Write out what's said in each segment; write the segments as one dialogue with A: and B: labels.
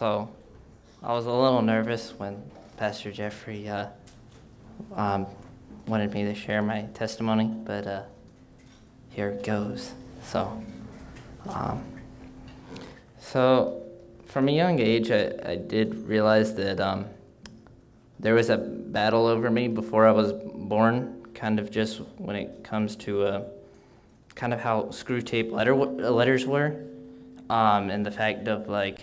A: So I was a little nervous when Pastor Jeffrey uh, um, wanted me to share my testimony, but uh, here it goes. So, um, so from a young age, I, I did realize that um, there was a battle over me before I was born, kind of just when it comes to uh, kind of how Screwtape letter letters were, um, and the fact of like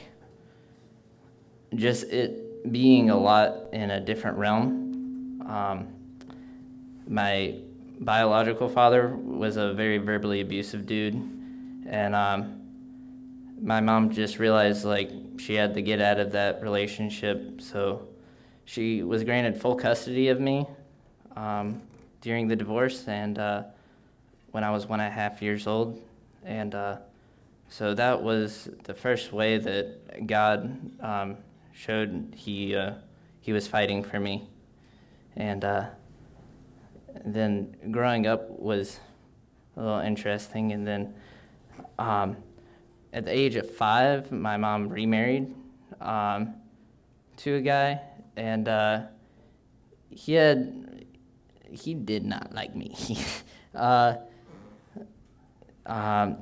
A: just it being a lot in a different realm. Um, my biological father was a very verbally abusive dude, and um, my mom just realized like she had to get out of that relationship, so she was granted full custody of me um, during the divorce, and uh, when I was one and a half years old, and uh, so that was the first way that God um, showed he uh, he was fighting for me, and uh, then growing up was a little interesting, and then um, at the age of five, my mom remarried um, to a guy, and uh, he had he did not like me. uh, um,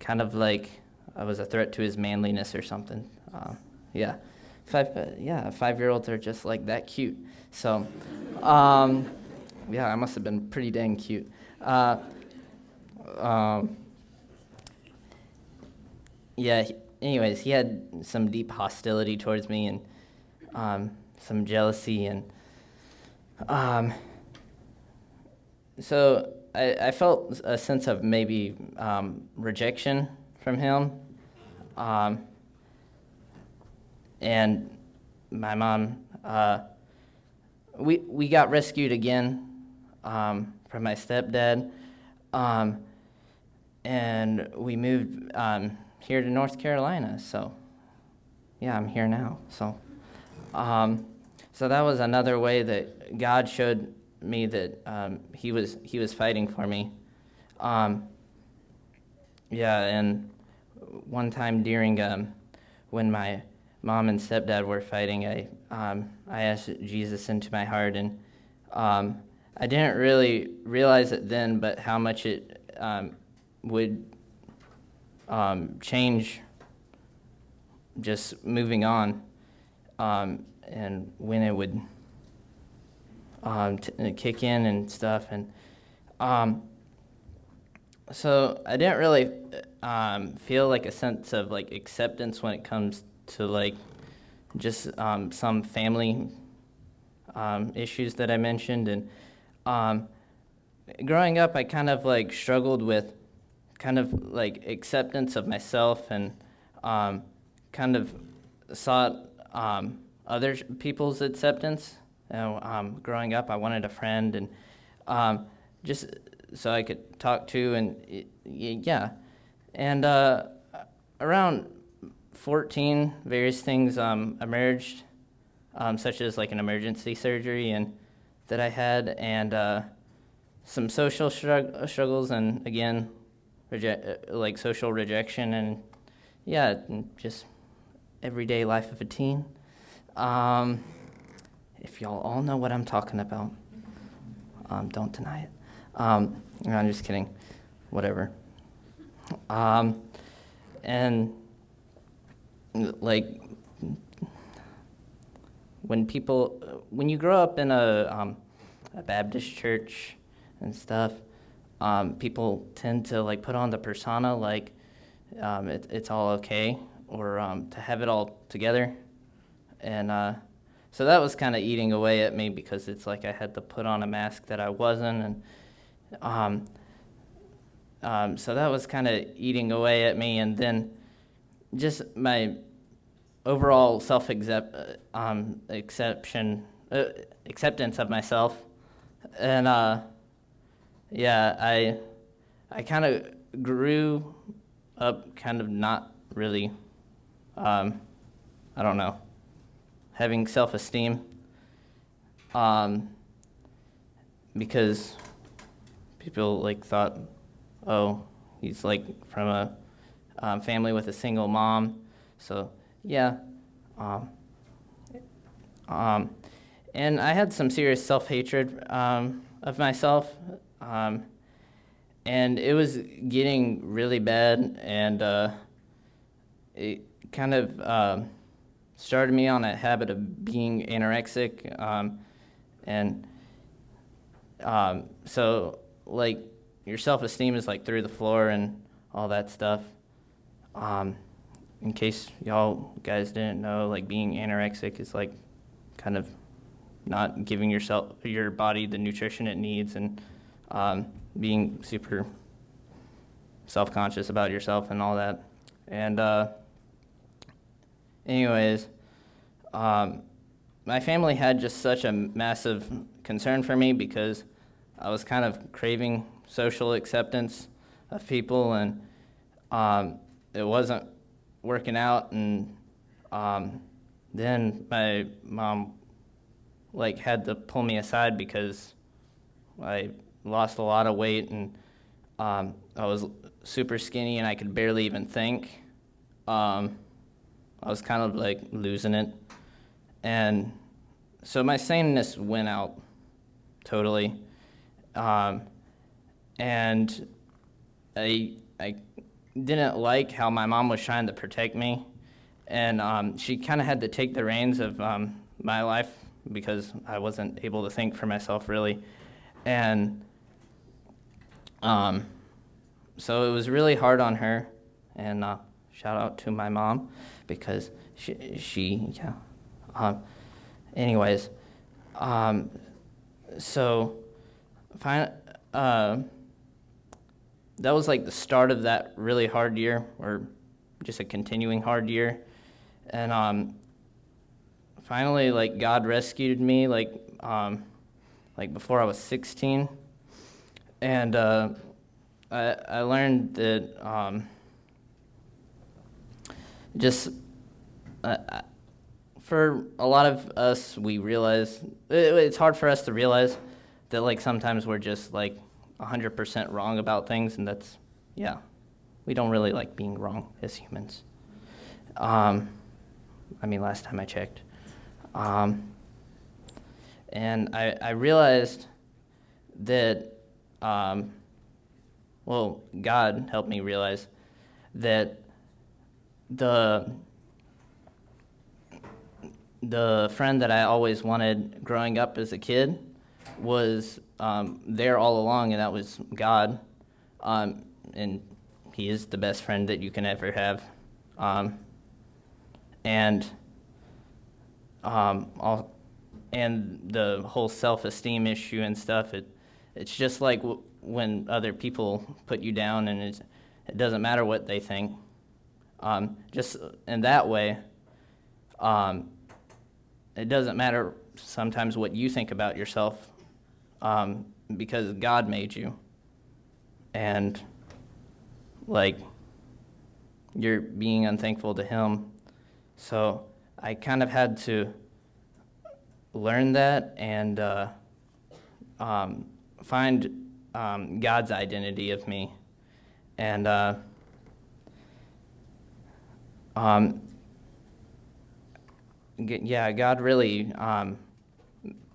A: kind of like I was a threat to his manliness or something. Uh, yeah five, uh, yeah, five year olds are just like that cute. So, um, yeah, I must have been pretty dang cute. Uh, um, yeah, he, anyways, he had some deep hostility towards me and um, some jealousy. And um, so I, I, felt a sense of maybe um, rejection from him. And my mom, uh, we we got rescued again um, from my stepdad, um, and we moved um, here to North Carolina. So, yeah, I'm here now. So, um, so that was another way that God showed me that um, He was He was fighting for me. Um, yeah, and one time during when my mom and stepdad were fighting, I um, I asked Jesus into my heart, and um, I didn't really realize it then, but how much it um, would um, change just moving on, um, and when it would um, t- kick in and stuff, and so I didn't really feel like a sense of like acceptance when it comes to like just um, some family um, issues that I mentioned. And um, growing up, I kind of like struggled with kind of like acceptance of myself and um, kind of sought um, other people's acceptance. You know, um, growing up, I wanted a friend and just so I could talk to and yeah. And uh, around 14, various things um, emerged, um, such as like an emergency surgery and that I had, and uh, some social shrug- struggles, and again, reje- uh, like social rejection, and yeah, just everyday life of a teen. Um, if y'all all know what I'm talking about, um, don't deny it. Um, no, I'm just kidding. Whatever. Um, and like when people when you grow up in a, um, a Baptist church and stuff, um, people tend to like put on the persona like um, it, it's all okay or um, to have it all together, and uh, so that was kind of eating away at me because it's like I had to put on a mask that I wasn't, and um, um, so that was kind of eating away at me, and then just my overall self uh, um, exception uh, acceptance of myself, and uh, yeah, I I kind of grew up kind of not really, um, I don't know, having self esteem, um, because people like thought, oh, he's like from a um, family with a single mom, so yeah. Um, um, and I had some serious self hatred um, of myself. Um, and it was getting really bad, and uh, it kind of uh, started me on a habit of being anorexic. And so, like, your self esteem is like through the floor and all that stuff. Um, in case y'all guys didn't know, like being anorexic is like kind of not giving yourself your body the nutrition it needs and um, being super self-conscious about yourself and all that. And uh, anyways, um, my family had just such a massive concern for me because I was kind of craving social acceptance of people, and um, it wasn't working out. And um, then my mom like had to pull me aside because I lost a lot of weight and um, I was super skinny and I could barely even think. Um, I was kind of like losing it. And so my saneness went out totally. Um, and I, I didn't like how my mom was trying to protect me. And um, she kind of had to take the reins of um, my life because I wasn't able to think for myself really. And um, so it was really hard on her. And uh, shout out to my mom because she, she yeah. Um, anyways, um, so fine, uh, that was like the start of that really hard year, or just a continuing hard year. And um, finally, like God rescued me, like um, like before I was 16, and uh, I, I learned that um, just uh, for a lot of us, we realize it, it's hard for us to realize that like sometimes we're just like 100% wrong about things, and that's yeah, we don't really like being wrong as humans. Um, I mean, last time I checked. Um, and I, I realized that um, well, God helped me realize that the the friend that I always wanted growing up as a kid was um, there all along, and that was God. Um, and He is the best friend that you can ever have. Um, and um, all, and the whole self-esteem issue and stuff. It it's just like w- when other people put you down, and it doesn't matter what they think. Um, just in that way, um, it doesn't matter sometimes what you think about yourself um, because God made you. And, like, you're being unthankful to Him. So I kind of had to learn that and uh, um, find um, God's identity of me. And uh, um, yeah, God really um,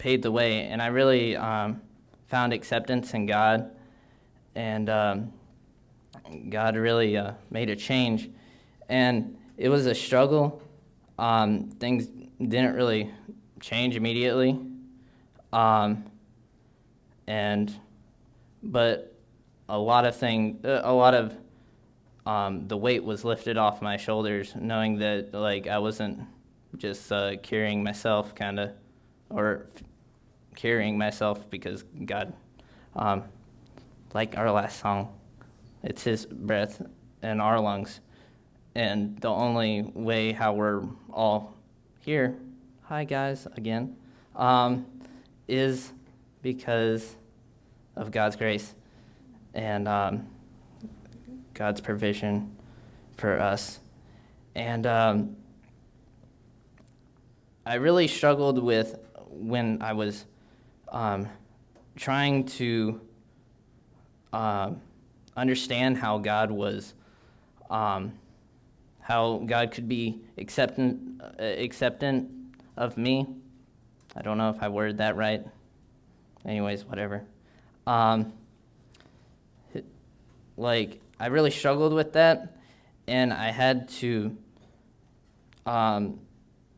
A: paid the way, and I really um, found acceptance in God, and um, God really uh, made a change. And it was a struggle. Um, things didn't really change immediately. Um, and but a lot of thing, uh, a lot of um, the weight was lifted off my shoulders, knowing that like I wasn't just uh, carrying myself, kind of, or carrying myself because God, um, like our last song, it's His breath in our lungs, and the only way how we're all here, hi guys again, um, is because of God's grace and um, God's provision for us. And um, I really struggled with when I was um, trying to uh, understand how God was um, how God could be acceptant, uh, acceptant of me. I don't know if I worded that right. Anyways, whatever. Um, like, I really struggled with that, and I had to um,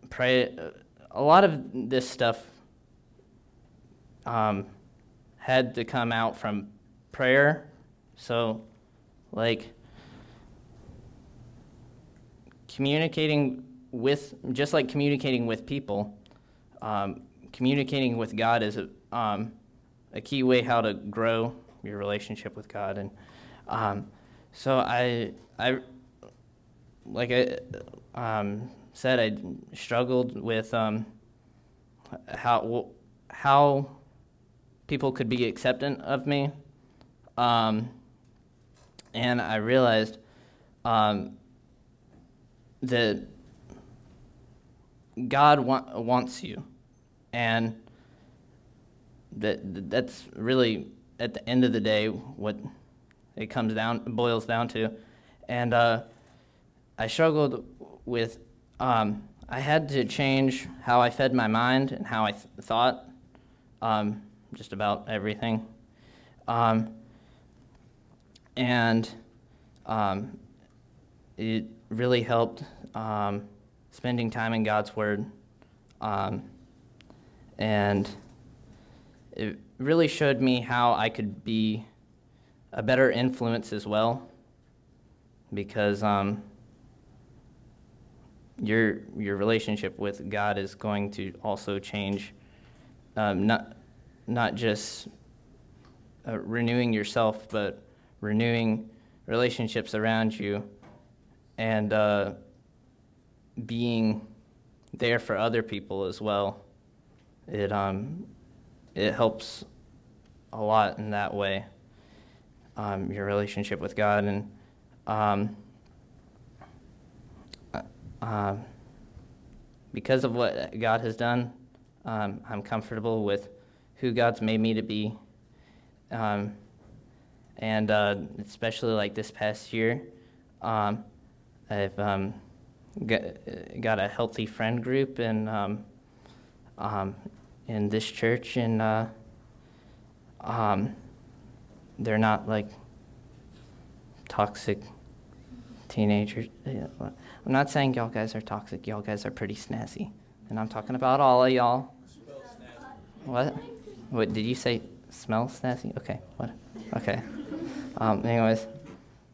A: pray. A lot of this stuff um, had to come out from prayer. So, like, communicating with, just like communicating with people, um, communicating with God is a, um, a key way how to grow your relationship with God. And um, so I, I, like I um, said, I struggled with um, how how people could be acceptant of me, um, and I realized um, that God wa- wants you, and that that's really at the end of the day what it comes down boils down to, and uh, I struggled with. Um, I had to change how I fed my mind and how I th- thought, um, just about everything, um, and um, it really helped um, spending time in God's Word, um, and it really showed me how I could be a better influence as well, because um, your your relationship with God is going to also change, um, not not just uh, renewing yourself, but renewing relationships around you, and uh, being there for other people as well. It um, it helps a lot in that way um, your relationship with God. And um, uh, because of what God has done, um, I'm comfortable with who God's made me to be. Um, and uh, especially like this past year, um, I've um, got, got, a healthy friend group in, in this church, and uh, they're not like toxic teenagers. I'm not saying y'all guys are toxic. Y'all guys are pretty snazzy. And I'm talking about all of y'all. What? What did you say? Smell snazzy? Okay. What? Okay. Um, anyways,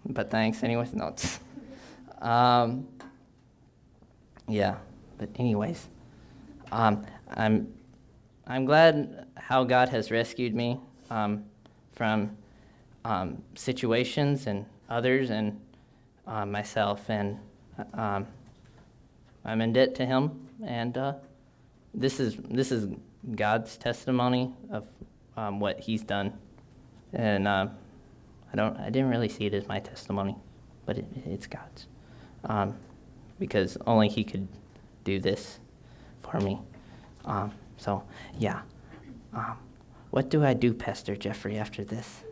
A: but thanks. Anyways, no. um, yeah. But anyways, um, I'm I'm glad how God has rescued me um, from um, situations and others and uh, myself, and um, I'm in debt to Him. And uh, this is this is God's testimony of um, what He's done, and uh, I don't I didn't really see it as my testimony, but it, it's God's, um, because only He could do this for me. Um, so yeah, um, what do I do, Pastor Jeffrey, after this?